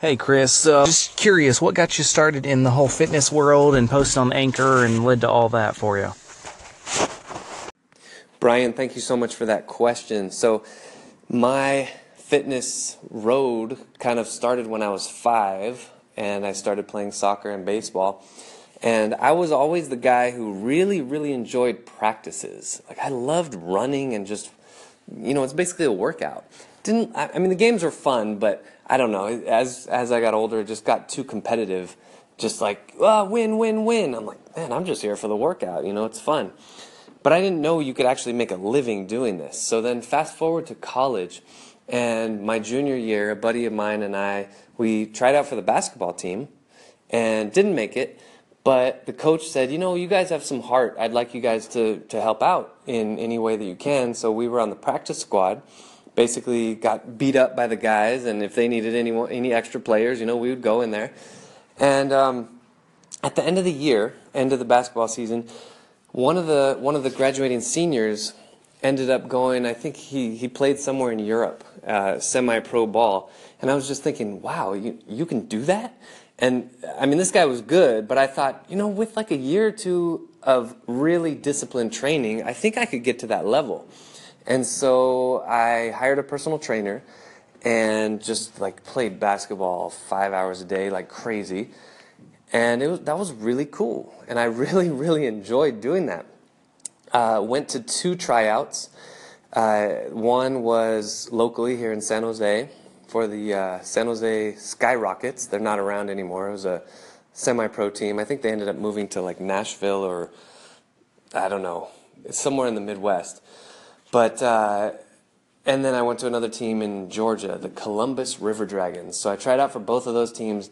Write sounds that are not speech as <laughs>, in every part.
Hey, Chris. Uh, just curious, what got you started in the whole fitness world and posting on Anchor and led to all that for you? Brian, thank you so much for that question. So, my fitness road kind of started when I was five, and I started playing soccer and baseball. And I was always the guy who really, really enjoyed practices. Like, I loved running and just, you know, it's basically a workout. Didn't, I, mean, the games were fun, but I don't know. As, as I got older, it just got too competitive. Just like, oh, win, win, win. I'm like, man, I'm just here for the workout. You know, it's fun. But I didn't know you could actually make a living doing this. So then fast forward to college, and my junior year, a buddy of mine and I, we tried out for the basketball team and didn't make it. But the coach said, you know, you guys have some heart. I'd like you guys to, to help out in any way that you can. So we were on the practice squad. Basically, got beat up by the guys, and if they needed any any extra players, you know, we would go in there. And um, at the end of the year, end of the basketball season, one of the one of the graduating seniors ended up going. I think he he played somewhere in Europe, uh, semi-pro ball, and I was just thinking, wow, you you can do that. And I mean, this guy was good, but I thought, you know, with like a year or two of really disciplined training, I think I could get to that level. And so I hired a personal trainer and just like played basketball five hours a day like crazy and it was, that was really cool. And I <laughs> really, really enjoyed doing that. Uh, went to two tryouts. Uh, one was locally here in San Jose for the uh, San Jose Skyrockets. They're not around anymore. It was a semi-pro team. I think they ended up moving to like Nashville or I don't know, somewhere in the Midwest. But uh, and then I went to another team in Georgia, the Columbus River Dragons. So I tried out for both of those teams.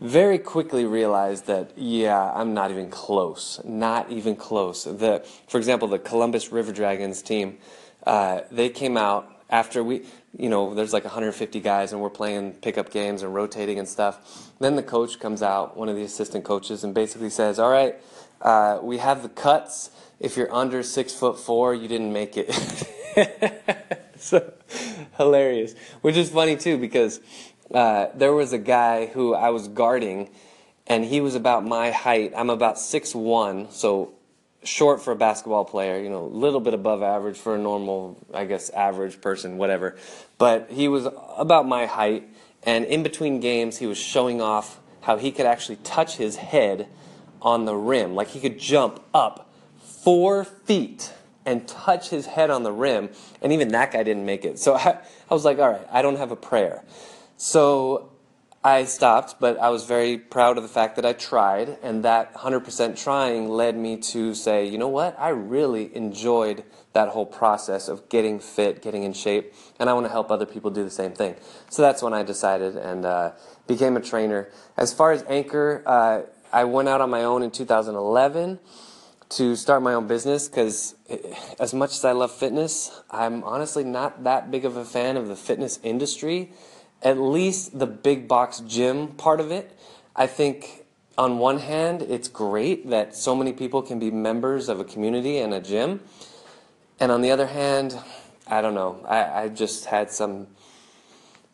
Very quickly realized that yeah, I'm not even close. Not even close. The, for example, the Columbus River Dragons team, uh, they came out after we, you know, there's like 150 guys and we're playing pickup games and rotating and stuff. Then the coach comes out, one of the assistant coaches, and basically says, "All right, uh, we have the cuts. If you're under six foot four, you didn't make it." <laughs> so hilarious. Which is funny too because uh, there was a guy who I was guarding, and he was about my height. I'm about six one, so short for a basketball player. You know, a little bit above average for a normal, I guess, average person, whatever. But he was about my height, and in between games, he was showing off how he could actually touch his head on the rim, like he could jump up four feet and touch his head on the rim, and even that guy didn't make it. So I, <laughs> I was like, all right, I don't have a prayer. So I stopped, but I was very proud of the fact that I tried, and that 100% trying led me to say, you know what, I really enjoyed that whole process of getting fit, getting in shape, and I want to help other people do the same thing. So that's when I decided and uh, became a trainer. As far as Anchor, uh, I went out on my own in 2011 to start my own business because <sighs> as much as I love fitness, I'm honestly not that big of a fan of the fitness industry, at least the big box gym part of it. I think on one hand, it's great that so many people can be members of a community and a gym. And on the other hand, I don't know. I, I just had some,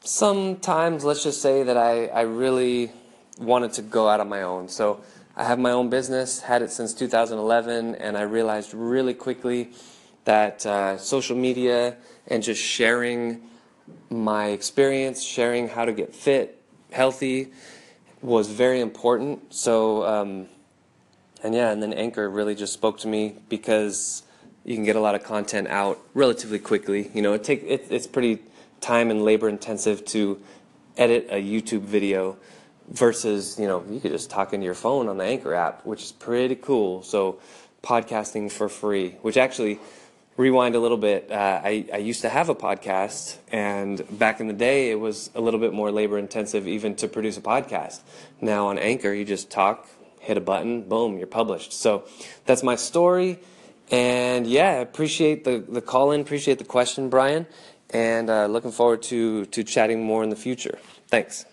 sometimes, let's just say that I, I really wanted to go out on my own. So I have my own business, had it since 2011, and I realized really quickly that uh, social media and just sharing my experience, sharing how to get fit, healthy, was very important. So, um, and yeah, and then Anchor really just spoke to me because you can get a lot of content out relatively quickly. You know, it take it, it's pretty time and labor intensive to edit a YouTube video versus you know you could just talk into your phone on the Anchor app, which is pretty cool. So podcasting for free, which actually rewind a little bit. Uh, I, I used to have a podcast, and back in the day, it was a little bit more labor intensive even to produce a podcast. Now on Anchor, you just talk, hit a button, boom, you're published. So that's my story. And yeah, appreciate the, the call in, appreciate the question, Brian, and uh, looking forward to, to chatting more in the future. Thanks.